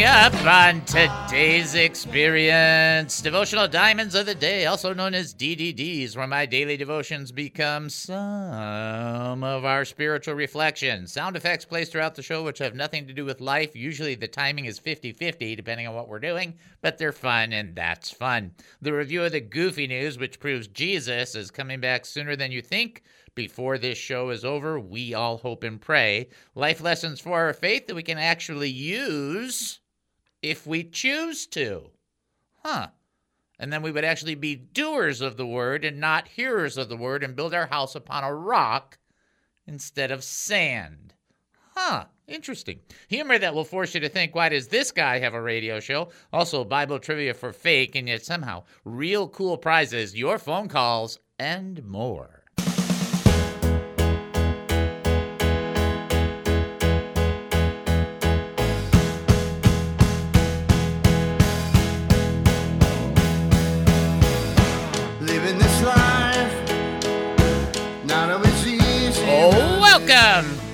Coming up on today's experience. Devotional Diamonds of the Day, also known as DDDs, where my daily devotions become some of our spiritual reflections. Sound effects placed throughout the show, which have nothing to do with life. Usually the timing is 50 50, depending on what we're doing, but they're fun, and that's fun. The review of the goofy news, which proves Jesus is coming back sooner than you think. Before this show is over, we all hope and pray. Life lessons for our faith that we can actually use if we choose to. Huh. And then we would actually be doers of the word and not hearers of the word and build our house upon a rock instead of sand. Huh. Interesting. Humor that will force you to think, why does this guy have a radio show? Also, Bible trivia for fake, and yet somehow real cool prizes, your phone calls, and more.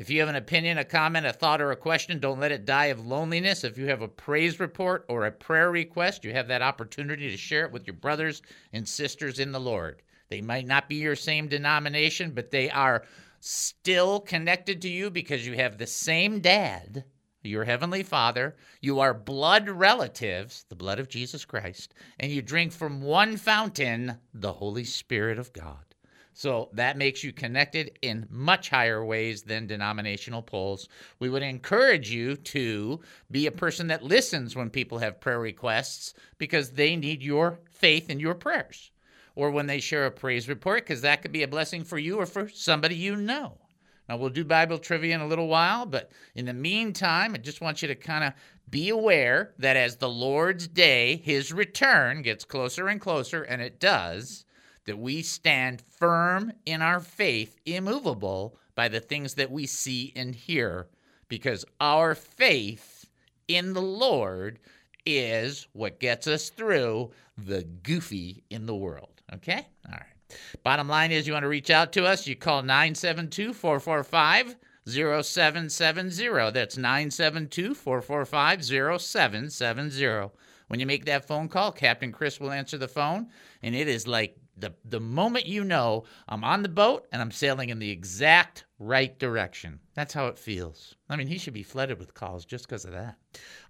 If you have an opinion, a comment, a thought, or a question, don't let it die of loneliness. If you have a praise report or a prayer request, you have that opportunity to share it with your brothers and sisters in the Lord. They might not be your same denomination, but they are still connected to you because you have the same dad, your heavenly father. You are blood relatives, the blood of Jesus Christ, and you drink from one fountain, the Holy Spirit of God. So that makes you connected in much higher ways than denominational polls. We would encourage you to be a person that listens when people have prayer requests because they need your faith and your prayers. Or when they share a praise report, because that could be a blessing for you or for somebody you know. Now, we'll do Bible trivia in a little while, but in the meantime, I just want you to kind of be aware that as the Lord's day, his return gets closer and closer, and it does, that we stand firm in our faith, immovable by the things that we see and hear, because our faith in the Lord is what gets us through the goofy in the world. Okay? All right. Bottom line is you want to reach out to us, you call 972 445 0770. That's 972 445 0770. When you make that phone call, Captain Chris will answer the phone, and it is like the, the moment you know I'm on the boat and I'm sailing in the exact right direction. That's how it feels. I mean, he should be flooded with calls just because of that.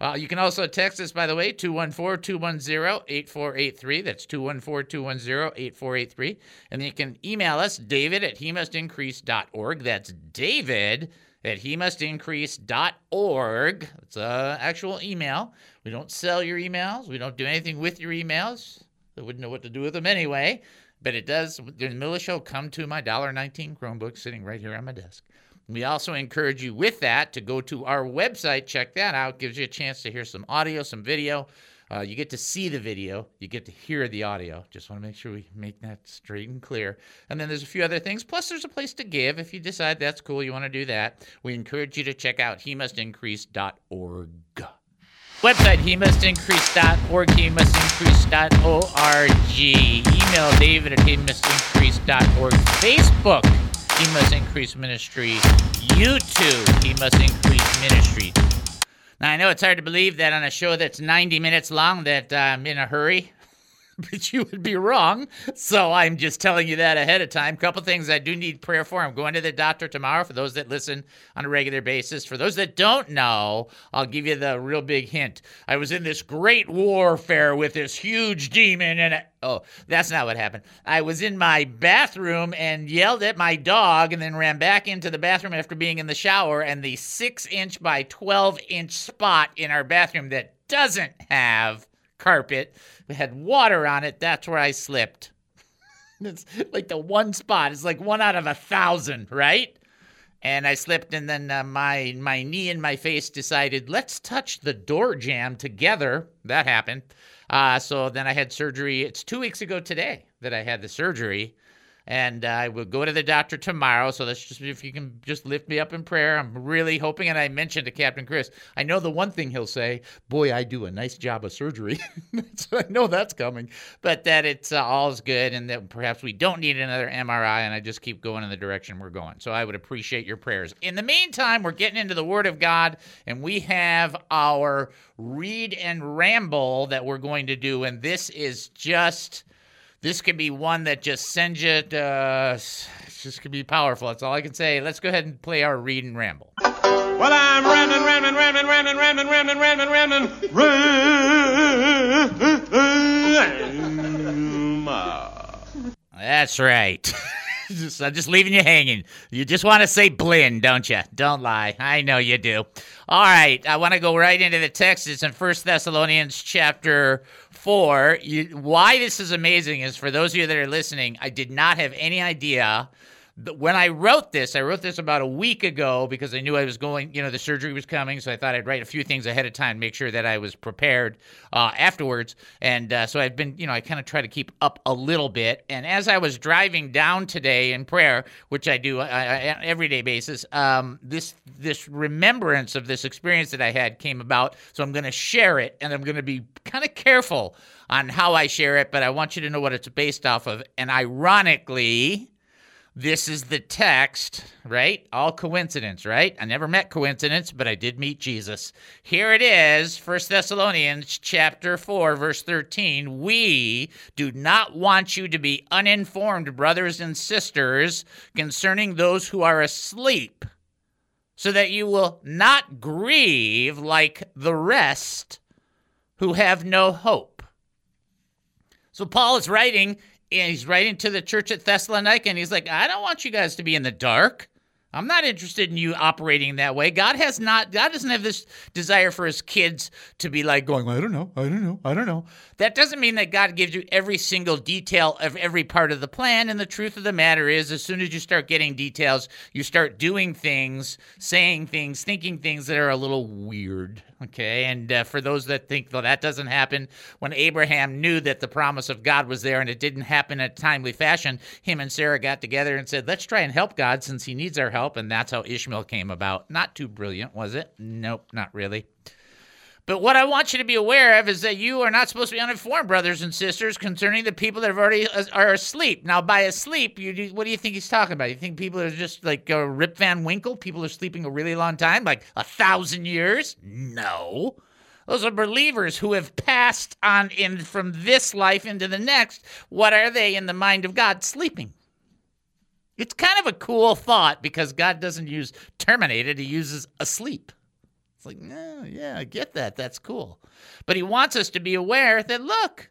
Uh, you can also text us, by the way, 214 210 8483. That's 214 210 8483. And you can email us, david at he must increase.org. That's david at he must increase.org. It's an actual email. We don't sell your emails, we don't do anything with your emails. I wouldn't know what to do with them anyway. But it does, in the middle of the show, come to my $1.19 Chromebook sitting right here on my desk. We also encourage you with that to go to our website, check that out. Gives you a chance to hear some audio, some video. Uh, you get to see the video, you get to hear the audio. Just want to make sure we make that straight and clear. And then there's a few other things. Plus, there's a place to give if you decide that's cool, you want to do that. We encourage you to check out he mustincrease.org. Website, he must increase.org, he must increase.org. Email David at he must increase.org. Facebook, he must increase ministry. YouTube, he must increase ministry. Now, I know it's hard to believe that on a show that's 90 minutes long that I'm in a hurry, but you would be wrong. So I'm just telling you that ahead of time. Couple things I do need prayer for. I'm going to the doctor tomorrow for those that listen on a regular basis. For those that don't know, I'll give you the real big hint. I was in this great warfare with this huge demon and I, oh, that's not what happened. I was in my bathroom and yelled at my dog and then ran back into the bathroom after being in the shower and the 6 inch by 12 inch spot in our bathroom that doesn't have carpet had water on it. That's where I slipped. it's like the one spot. It's like one out of a thousand, right? And I slipped, and then uh, my my knee and my face decided let's touch the door jamb together. That happened. Uh, so then I had surgery. It's two weeks ago today that I had the surgery and I will go to the doctor tomorrow. So that's just if you can just lift me up in prayer. I'm really hoping, and I mentioned to Captain Chris, I know the one thing he'll say, "Boy, I do a nice job of surgery." so I know that's coming, but that it's uh, all's good, and that perhaps we don't need another MRI, and I just keep going in the direction we're going. So I would appreciate your prayers. In the meantime, we're getting into the Word of God, and we have our read and ramble that we're going to do, and this is just this could be one that just sends you. Uh, it's just could be powerful. That's all I can say. Let's go ahead and play our read and ramble. Well, I'm rambling, rambling, rambling, rambling, rambling, rambling, rambling, rambling, rambling. That's right. just, I'm just leaving you hanging. You just want to say Blinn, don't you? Don't lie. I know you do. All right, I want to go right into the text. It's in First Thessalonians chapter four. You, why this is amazing is for those of you that are listening, I did not have any idea when I wrote this, I wrote this about a week ago because I knew I was going, you know, the surgery was coming. So I thought I'd write a few things ahead of time, make sure that I was prepared uh, afterwards. And uh, so I've been, you know, I kind of try to keep up a little bit. And as I was driving down today in prayer, which I do uh, everyday basis, um, this this remembrance of this experience that I had came about. So I'm going to share it, and I'm going to be kind of careful on how I share it. But I want you to know what it's based off of. And ironically, this is the text, right? All coincidence, right? I never met coincidence, but I did meet Jesus. Here it is, First Thessalonians chapter 4 verse 13. We do not want you to be uninformed, brothers and sisters, concerning those who are asleep, so that you will not grieve like the rest who have no hope. So Paul is writing and he's writing to the church at Thessalonica, and he's like, I don't want you guys to be in the dark. I'm not interested in you operating that way. God has not, God doesn't have this desire for his kids to be like going, I don't know, I don't know, I don't know. That doesn't mean that God gives you every single detail of every part of the plan. And the truth of the matter is, as soon as you start getting details, you start doing things, saying things, thinking things that are a little weird. Okay. And uh, for those that think, well, that doesn't happen, when Abraham knew that the promise of God was there and it didn't happen in a timely fashion, him and Sarah got together and said, let's try and help God since he needs our help. And that's how Ishmael came about. Not too brilliant, was it? Nope, not really. But what I want you to be aware of is that you are not supposed to be uninformed, brothers and sisters, concerning the people that have already uh, are asleep. Now, by asleep, you do, what do you think he's talking about? You think people are just like uh, Rip Van Winkle? People are sleeping a really long time, like a thousand years? No. Those are believers who have passed on in from this life into the next. What are they in the mind of God? Sleeping. It's kind of a cool thought because God doesn't use terminated, he uses asleep. It's like, no, yeah, I get that. That's cool. But he wants us to be aware that, look,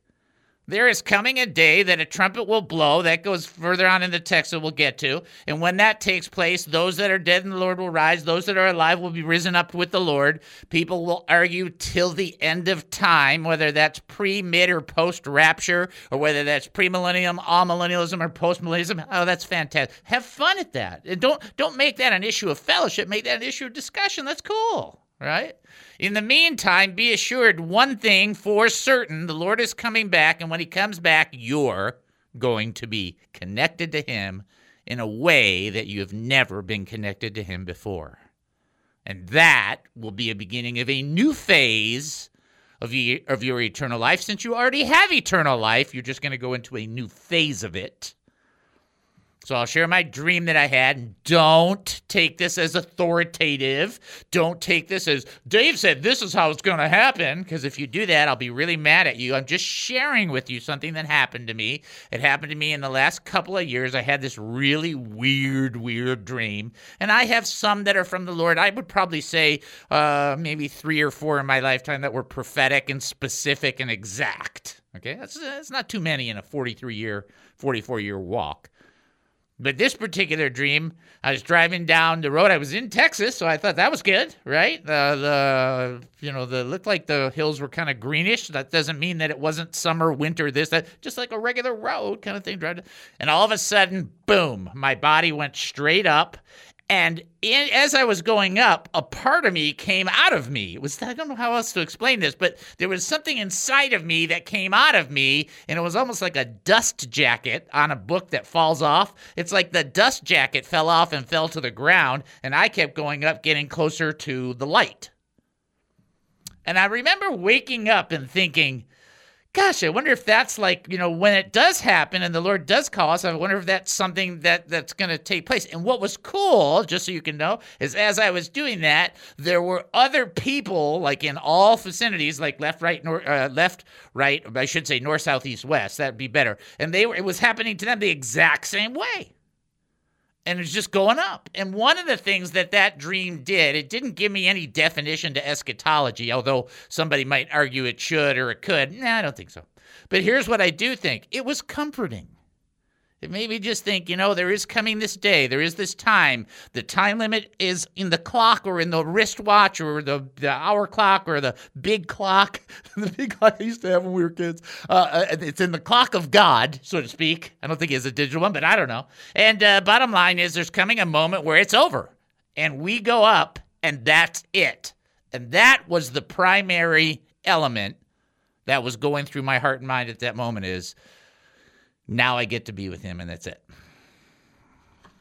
there is coming a day that a trumpet will blow. That goes further on in the text that we'll get to. And when that takes place, those that are dead in the Lord will rise. Those that are alive will be risen up with the Lord. People will argue till the end of time, whether that's pre, mid, or post rapture, or whether that's premillennium, amillennialism, or post millennialism. Oh, that's fantastic. Have fun at that. And don't don't make that an issue of fellowship. Make that an issue of discussion. That's cool right? In the meantime, be assured one thing for certain the Lord is coming back, and when he comes back, you're going to be connected to him in a way that you have never been connected to him before. And that will be a beginning of a new phase of, your, of your eternal life. Since you already have eternal life, you're just going to go into a new phase of it. So I'll share my dream that I had. And don't take this as authoritative. Don't take this as Dave said this is how it's going to happen. Because if you do that, I'll be really mad at you. I'm just sharing with you something that happened to me. It happened to me in the last couple of years. I had this really weird, weird dream. And I have some that are from the Lord. I would probably say uh, maybe three or four in my lifetime that were prophetic and specific and exact. Okay, that's, that's not too many in a 43 year, 44 year walk. But this particular dream, I was driving down the road. I was in Texas, so I thought that was good, right? The the you know the looked like the hills were kind of greenish. That doesn't mean that it wasn't summer, winter, this that, just like a regular road kind of thing. And all of a sudden, boom! My body went straight up, and in, as I was going up, a part of me came out of me. It was I don't know how else to explain this, but there was something inside of me that came out of me, and it was almost like a dust jacket on a book that falls off. It's like the dust jacket fell off and fell to the ground, and I kept going up, getting closer to the light. And I remember waking up and thinking, gosh, I wonder if that's like, you know, when it does happen and the Lord does call us, I wonder if that's something that that's going to take place. And what was cool, just so you can know, is as I was doing that, there were other people like in all vicinities, like left, right, nor, uh, left, right, I should say north, south, east, west. That'd be better. And they were, it was happening to them the exact same way and it's just going up. And one of the things that that dream did, it didn't give me any definition to eschatology, although somebody might argue it should or it could. Nah, I don't think so. But here's what I do think it was comforting. It made me just think, you know, there is coming this day, there is this time. The time limit is in the clock or in the wristwatch or the, the hour clock or the big clock. the big clock I used to have when we were kids. Uh, uh, it's in the clock of God, so to speak. I don't think it's a digital one, but I don't know. And uh, bottom line is, there's coming a moment where it's over and we go up and that's it. And that was the primary element that was going through my heart and mind at that moment is now I get to be with him, and that's it.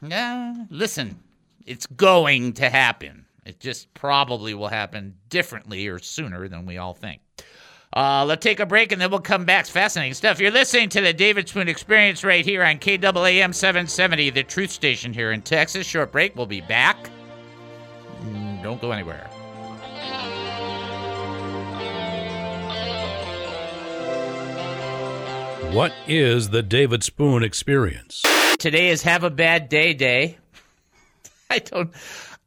Yeah, listen, it's going to happen. It just probably will happen differently or sooner than we all think. Uh, let's take a break and then we'll come back. It's fascinating stuff. You're listening to the David Spoon Experience right here on KAAM 770, the truth station here in Texas. Short break. We'll be back. Mm, don't go anywhere. What is the David Spoon experience? Today is Have a Bad Day Day. I don't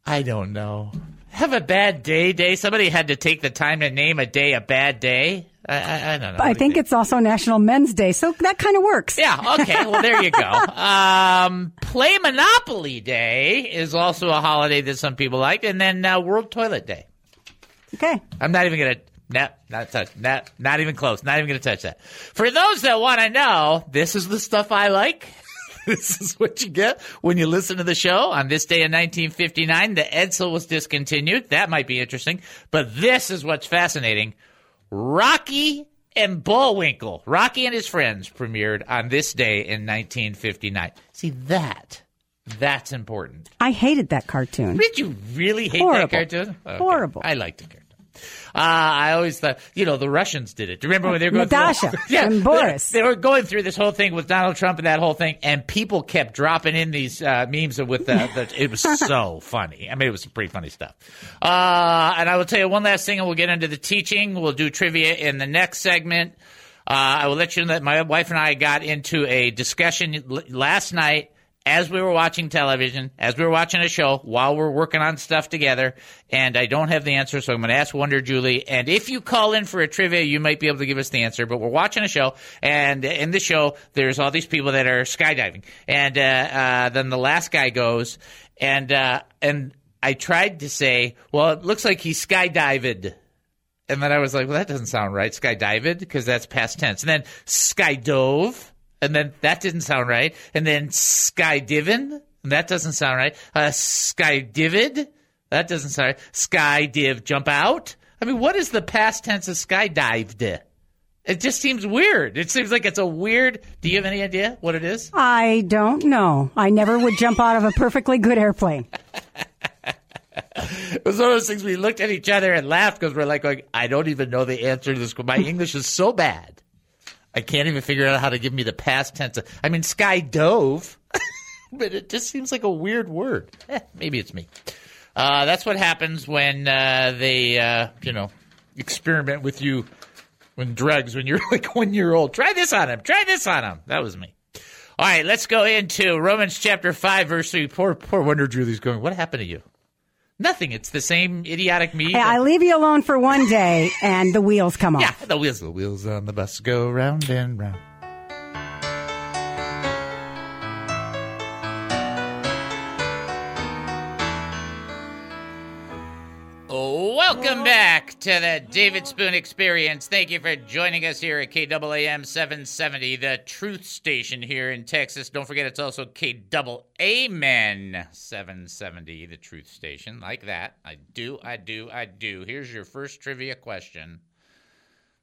I don't know. Have a bad day day. Somebody had to take the time to name a day a bad day. I, I, I don't know. I think it's also National Men's Day, so that kind of works. Yeah, okay. Well, there you go. Um, Play Monopoly Day is also a holiday that some people like, and then uh, World Toilet Day. Okay. I'm not even going to no, not touch. Not, not even close. Not even going to touch that. For those that want to know, this is the stuff I like. this is what you get when you listen to the show. On this day in 1959, the Edsel was discontinued. That might be interesting. But this is what's fascinating. Rocky and Bullwinkle, Rocky and his friends, premiered on this day in 1959. See that? That's important. I hated that cartoon. Did you really hate Horrible. that cartoon? Okay. Horrible. I liked the Uh, I always thought, you know, the Russians did it. Do you remember when they were going Natasha through? yeah, and Boris. They, they were going through this whole thing with Donald Trump and that whole thing, and people kept dropping in these uh, memes with the, the. It was so funny. I mean, it was some pretty funny stuff. Uh, and I will tell you one last thing, and we'll get into the teaching. We'll do trivia in the next segment. Uh, I will let you know that my wife and I got into a discussion l- last night as we were watching television, as we were watching a show, while we're working on stuff together, and I don't have the answer, so I'm going to ask Wonder Julie. And if you call in for a trivia, you might be able to give us the answer. But we're watching a show, and in the show, there's all these people that are skydiving, and uh, uh, then the last guy goes, and uh, and I tried to say, well, it looks like he skydived. And then I was like, well, that doesn't sound right. Skydived, because that's past tense. And then skydove, and then that didn't sound right. And then skydivin, and that doesn't sound right. Uh, skydivid, that doesn't sound right. Skydiv, jump out. I mean, what is the past tense of skydived? It just seems weird. It seems like it's a weird. Do you have any idea what it is? I don't know. I never would jump out of a perfectly good airplane. It was one of those things we looked at each other and laughed because we're like, going, I don't even know the answer to this. My English is so bad. I can't even figure out how to give me the past tense. I mean, sky dove. but it just seems like a weird word. Eh, maybe it's me. Uh, that's what happens when uh, they, uh, you know, experiment with you when drugs when you're like one year old. Try this on him. Try this on him. That was me. All right, let's go into Romans chapter five, verse three. Poor, poor Wonder Julie's going. What happened to you? Nothing. It's the same idiotic me. Hey, I leave you alone for one day and the wheels come off. yeah, the wheels, the wheels on the bus go round and round. Welcome back to the David Spoon Experience. Thank you for joining us here at KAAM 770, the truth station here in Texas. Don't forget it's also KAAMen 770, the truth station. Like that. I do, I do, I do. Here's your first trivia question.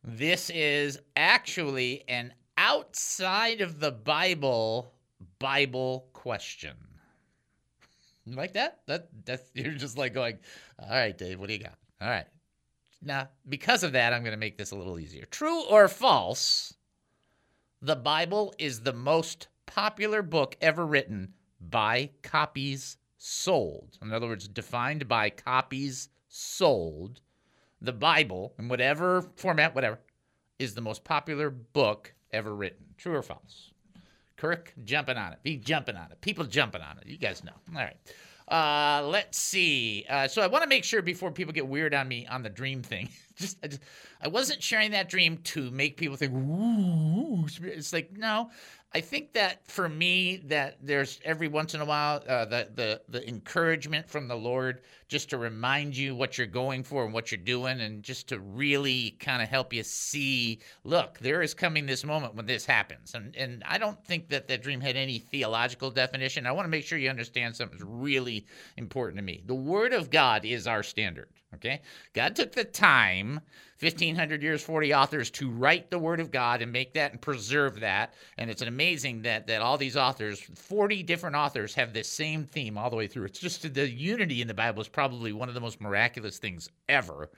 This is actually an outside of the Bible Bible question. You like that? That that's you're just like going, all right, Dave, what do you got? All right. Now, because of that, I'm going to make this a little easier. True or false? The Bible is the most popular book ever written by copies sold. In other words, defined by copies sold. The Bible, in whatever format, whatever, is the most popular book ever written. True or false? Kirk jumping on it. Be jumping on it. People jumping on it. You guys know. All right. Uh, let's see. Uh, so I want to make sure before people get weird on me on the dream thing. just, I just, I wasn't sharing that dream to make people think, ooh, it's like, no. I think that for me, that there's every once in a while uh, the the the encouragement from the Lord just to remind you what you're going for and what you're doing, and just to really kind of help you see, look, there is coming this moment when this happens, and and I don't think that that dream had any theological definition. I want to make sure you understand something's really important to me. The Word of God is our standard. Okay, God took the time 1500 years 40 authors to write the word of god and make that and preserve that. And it's amazing that that all these authors 40 different authors have this same theme all the way through. It's just the unity in the bible is probably one of the most miraculous things ever.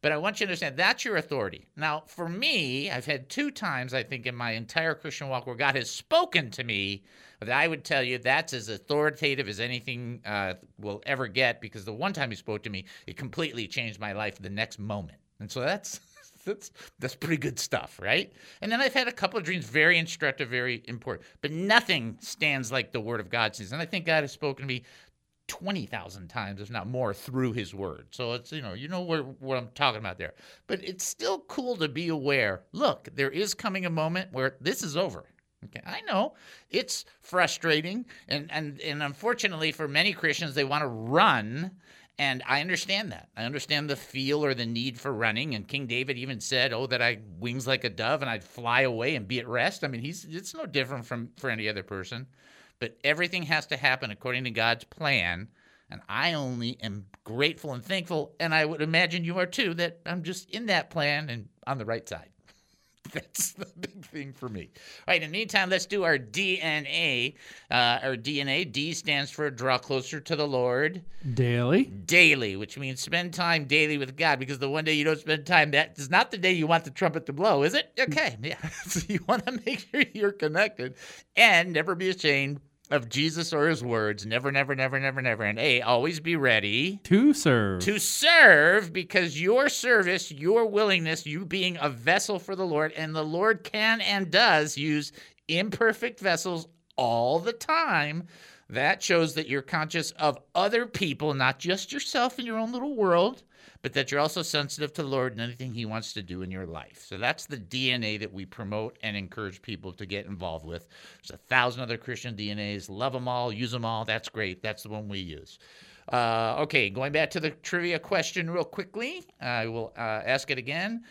But I want you to understand that's your authority. Now, for me, I've had two times, I think, in my entire Christian walk where God has spoken to me I would tell you that's as authoritative as anything uh, will ever get because the one time He spoke to me, it completely changed my life the next moment. And so that's that's that's pretty good stuff, right? And then I've had a couple of dreams, very instructive, very important, but nothing stands like the Word of God says. And I think God has spoken to me twenty thousand times, if not more, through His Word. So it's you know you know what what I'm talking about there. But it's still cool to be aware. Look, there is coming a moment where this is over. Okay, I know it's frustrating, and and and unfortunately for many Christians, they want to run and I understand that. I understand the feel or the need for running. And King David even said, "Oh, that I wings like a dove and I'd fly away and be at rest." I mean, he's it's no different from for any other person. But everything has to happen according to God's plan. And I only am grateful and thankful, and I would imagine you are too, that I'm just in that plan and on the right side. That's the big thing for me. All right, in the meantime, let's do our DNA. Uh, our DNA, D stands for draw closer to the Lord Daily. daily, which means spend time daily with God because the one day you don't spend time, that is not the day you want the trumpet to blow, is it? Okay, yeah. so you want to make sure you're connected and never be ashamed of Jesus or his words. Never, never, never, never, never. And A, always be ready To serve. to serve because your service, your willingness, you being a vessel for the Lord, and the Lord can and does use imperfect vessels all the time. That shows that you're conscious of other people, not just yourself in your own little world, but that you're also sensitive to the Lord and anything He wants to do in your life. So that's the DNA that we promote and encourage people to get involved with. There's a thousand other Christian DNAs. Love them all, use them all. That's great. That's the one we use. Uh, okay, going back to the trivia question real quickly, I will uh, ask it again.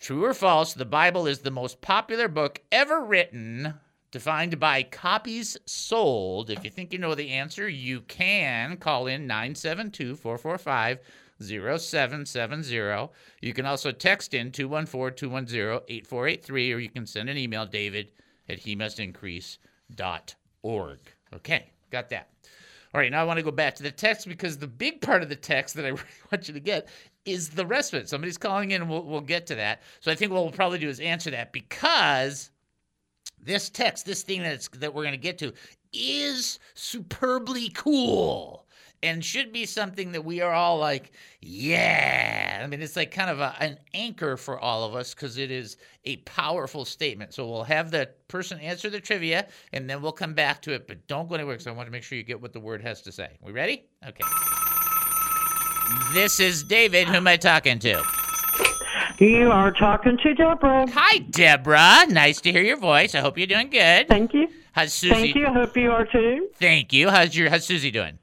True or false, the Bible is the most popular book ever written, defined by copies sold. If you think you know the answer, you can call in 972 445 0770. You can also text in 214 210 8483, or you can send an email, david at he must. Okay, got that. All right, now I want to go back to the text because the big part of the text that I really want you to get is the rest of it. Somebody's calling in, and we'll, we'll get to that. So I think what we'll probably do is answer that because this text, this thing that's that we're going to get to, is superbly cool and should be something that we are all like, yeah. I mean, it's like kind of a, an anchor for all of us because it is a powerful statement. So we'll have the person answer the trivia and then we'll come back to it. But don't go anywhere because I want to make sure you get what the word has to say. We ready? Okay. This is David. Who am I talking to? You are talking to Deborah. Hi, Deborah. Nice to hear your voice. I hope you're doing good. Thank you. How's Susie? Thank you. I hope you are too. Thank you. How's your How's Susie doing?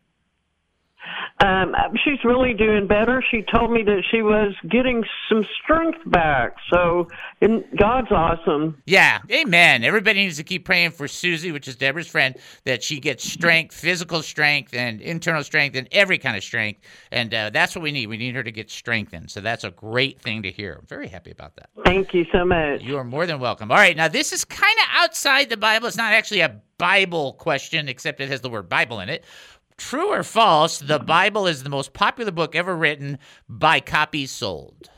Um, she's really doing better. She told me that she was getting some strength back. So, God's awesome. Yeah, amen. Everybody needs to keep praying for Susie, which is Deborah's friend, that she gets strength, physical strength, and internal strength, and every kind of strength. And uh, that's what we need. We need her to get strengthened. So that's a great thing to hear. I'm very happy about that. Thank you so much. You are more than welcome. All right, now this is kind of outside the Bible. It's not actually a Bible question, except it has the word Bible in it. True or false, the Bible is the most popular book ever written by copies sold.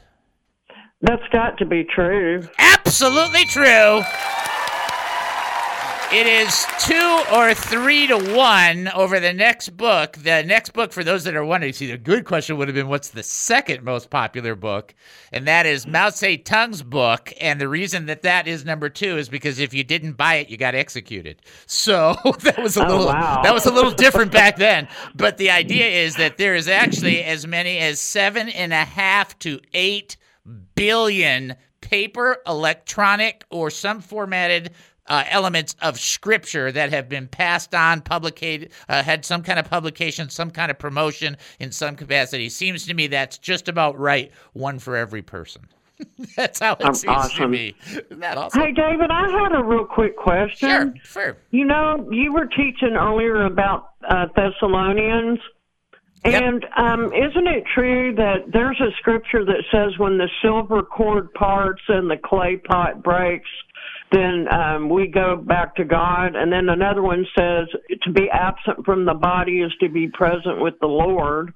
That's got to be true. Absolutely true. It is two or three to one over the next book. The next book, for those that are wondering, see, the good question would have been what's the second most popular book? And that is Mao Zedong's book. And the reason that that is number two is because if you didn't buy it, you got executed. So that was a Oh, little wow. that was a little different back then. But the idea is that there is actually as many as seven and a half to eight billion paper, electronic, or some formatted uh, elements of scripture that have been passed on, publicated, uh, had some kind of publication, some kind of promotion in some capacity. Seems to me that's just about right, one for every person. that's how it Um, seems to awesome. me. Isn't that awesome? Hey, David, I had a real quick question. Sure, sure. You know, you were teaching earlier about uh, Thessalonians. Yep. And um, isn't it true that there's a scripture that says when the silver cord parts and the clay pot breaks, then um, we go back to God? And then another one says to be absent from the body is to be present with the Lord.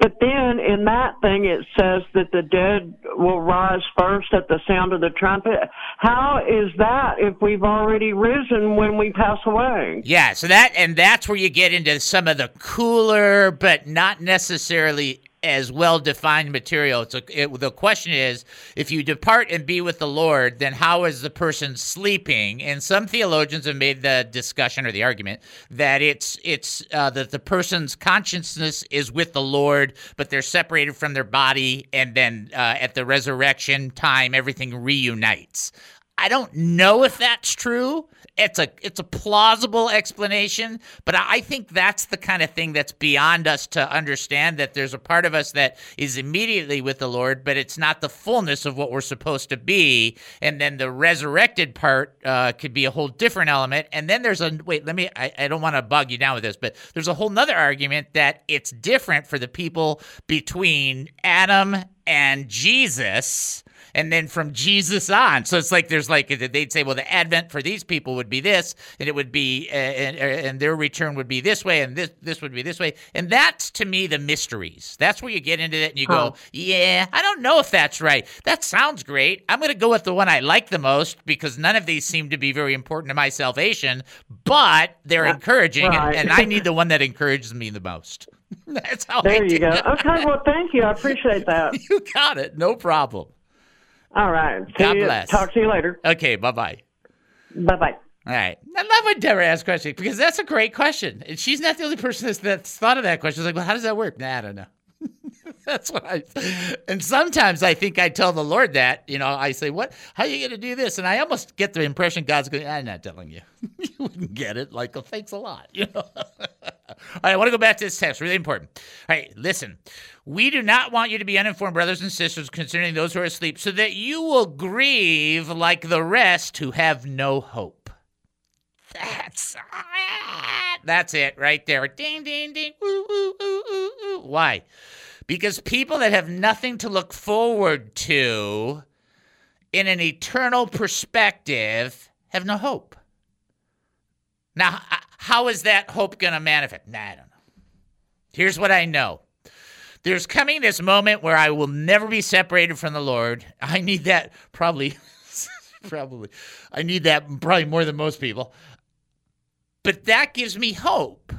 But then in that thing it says that the dead will rise first at the sound of the trumpet. How is that if we've already risen when we pass away? Yeah, so that and that's where you get into some of the cooler but not necessarily as well defined material. It's a, it, the question is if you depart and be with the Lord, then how is the person sleeping? And some theologians have made the discussion or the argument that it's it's uh, that the person's consciousness is with the Lord, but they're separated from their body, and then uh, at the resurrection time, everything reunites. I don't know if that's true. It's a it's a plausible explanation, but I think that's the kind of thing that's beyond us to understand that there's a part of us that is immediately with the Lord, but it's not the fullness of what we're supposed to be. And then the resurrected part uh, could be a whole different element. And then there's a wait. Let me. I, I don't want to bog you down with this, but there's a whole nother argument that it's different for the people between Adam and Jesus and then from Jesus on. So it's like there's like they'd say, well, the advent for these people would be this, and it would be, uh, and, and their return would be this way, and this this would be this way, and that's to me the mysteries. That's where you get into it, and you go, yeah, I don't know if that's right. That sounds great. I'm gonna go with the one I like the most because none of these seem to be very important to my salvation, but they're encouraging, and, right. and I need the one that encourages me the most. That's how I There you do go. Okay, well, thank you. I appreciate that. You got it. No problem. All right. See God you. bless. Talk to you later. Okay. Bye bye. Bye bye. All right. I love when Deborah asks questions because that's a great question. And she's not the only person that's, that's thought of that question. She's like, well, how does that work? Nah, I don't know. that's what I. And sometimes I think I tell the Lord that. You know, I say, what? How are you going to do this? And I almost get the impression God's going, I'm not telling you. you wouldn't get it. Like, oh, thanks a lot. You know? All right, I want to go back to this text. Really important. All right, listen. We do not want you to be uninformed, brothers and sisters, concerning those who are asleep, so that you will grieve like the rest who have no hope. That's that's it right there. Ding ding ding. Ooh, ooh, ooh. Why? Because people that have nothing to look forward to in an eternal perspective have no hope. Now, h- how is that hope going to manifest? Nah, I don't know. Here's what I know. There's coming this moment where I will never be separated from the Lord. I need that probably, probably. I need that probably more than most people. but that gives me hope.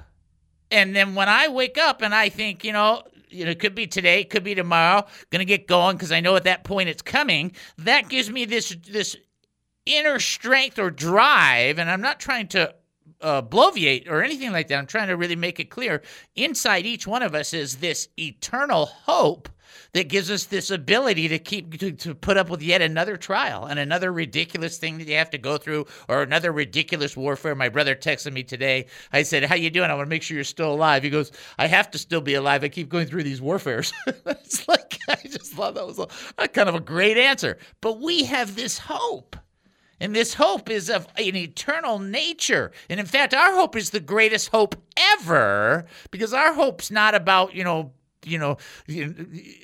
And then when I wake up and I think, you know, you know, it could be today, it could be tomorrow, gonna get going because I know at that point it's coming. That gives me this this inner strength or drive, and I'm not trying to uh, bloviate or anything like that. I'm trying to really make it clear. Inside each one of us is this eternal hope that gives us this ability to keep to, to put up with yet another trial and another ridiculous thing that you have to go through or another ridiculous warfare. My brother texted me today. I said, "How you doing? I want to make sure you're still alive." He goes, "I have to still be alive. I keep going through these warfares." it's like I just thought that was a, a kind of a great answer. But we have this hope. And this hope is of an eternal nature. And in fact, our hope is the greatest hope ever because our hope's not about, you know, you know,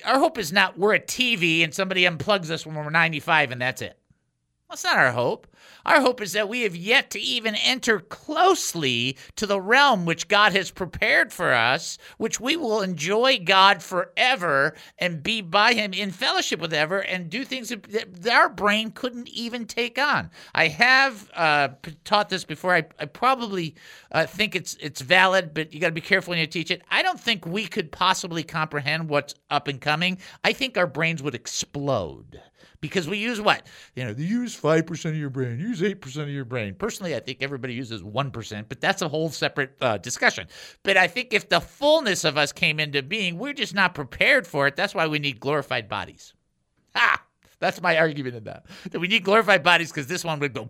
our hope is not we're a TV and somebody unplugs us when we're 95 and that's it. That's not our hope. Our hope is that we have yet to even enter closely to the realm which God has prepared for us, which we will enjoy God forever and be by Him in fellowship with ever and do things that our brain couldn't even take on. I have uh, taught this before. I, I probably uh, think it's it's valid, but you got to be careful when you teach it. I don't think we could possibly comprehend what's up and coming. I think our brains would explode because we use what? You know, you use 5% of your brain, use 8% of your brain. Personally, I think everybody uses 1%, but that's a whole separate uh, discussion. But I think if the fullness of us came into being, we're just not prepared for it. That's why we need glorified bodies. Ah, that's my argument in that. That we need glorified bodies because this one would go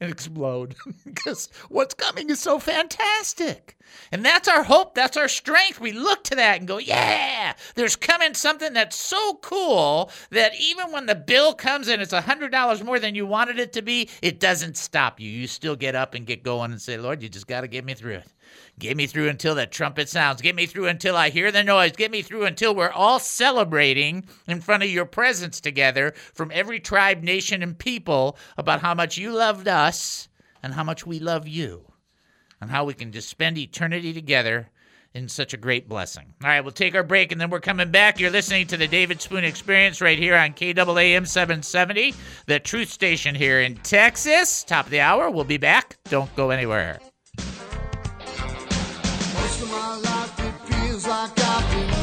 and explode because what's coming is so fantastic. And that's our hope, that's our strength. We look to that and go, yeah, there's coming something that's so cool that even when the bill comes and it's $100 more than you wanted it to be, it doesn't stop you. You still get up and get going and say, Lord, you just got to get me through it. Get me through until that trumpet sounds. Get me through until I hear the noise. Get me through until we're all celebrating in front of your presence together from every tribe, nation, and people about how much you loved us and how much we love you and how we can just spend eternity together in such a great blessing. All right, we'll take our break and then we're coming back. You're listening to the David Spoon Experience right here on KAAM 770, the truth station here in Texas. Top of the hour. We'll be back. Don't go anywhere.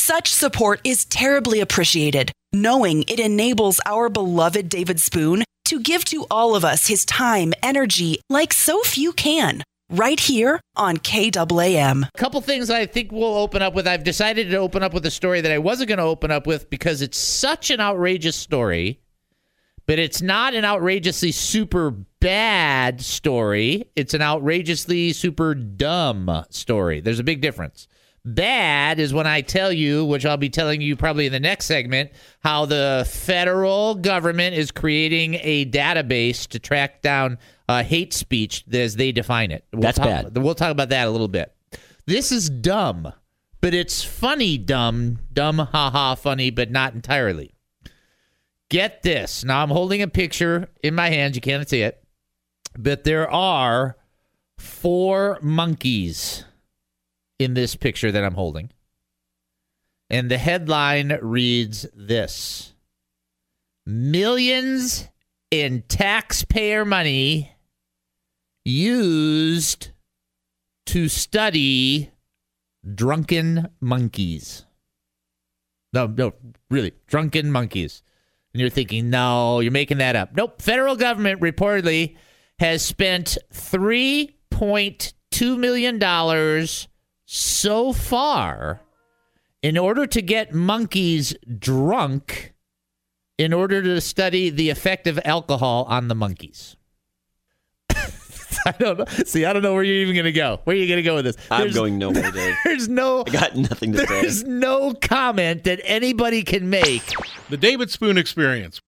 Such support is terribly appreciated, knowing it enables our beloved David Spoon to give to all of us his time, energy, like so few can, right here on KAAM. couple things I think we'll open up with. I've decided to open up with a story that I wasn't going to open up with because it's such an outrageous story, but it's not an outrageously super bad story. It's an outrageously super dumb story. There's a big difference. Bad is when I tell you, which I'll be telling you probably in the next segment, how the federal government is creating a database to track down uh, hate speech as they define it. We'll That's talk- bad. We'll talk about that a little bit. This is dumb, but it's funny dumb, dumb, haha, funny, but not entirely. Get this. Now I'm holding a picture in my hands. You can't see it, but there are four monkeys in this picture that I'm holding. And the headline reads this Millions in taxpayer money used to study drunken monkeys. No, no, really, drunken monkeys. And you're thinking, no, you're making that up. Nope. Federal government reportedly has spent $3.2 million so far in order to get monkeys drunk in order to study the effect of alcohol on the monkeys. I don't know. See, I don't know where you're even going to go. Where are you going to go with this? I'm going nowhere, Dave. There's no I got nothing to say. there's no comment that anybody can make The David Spoon Experience.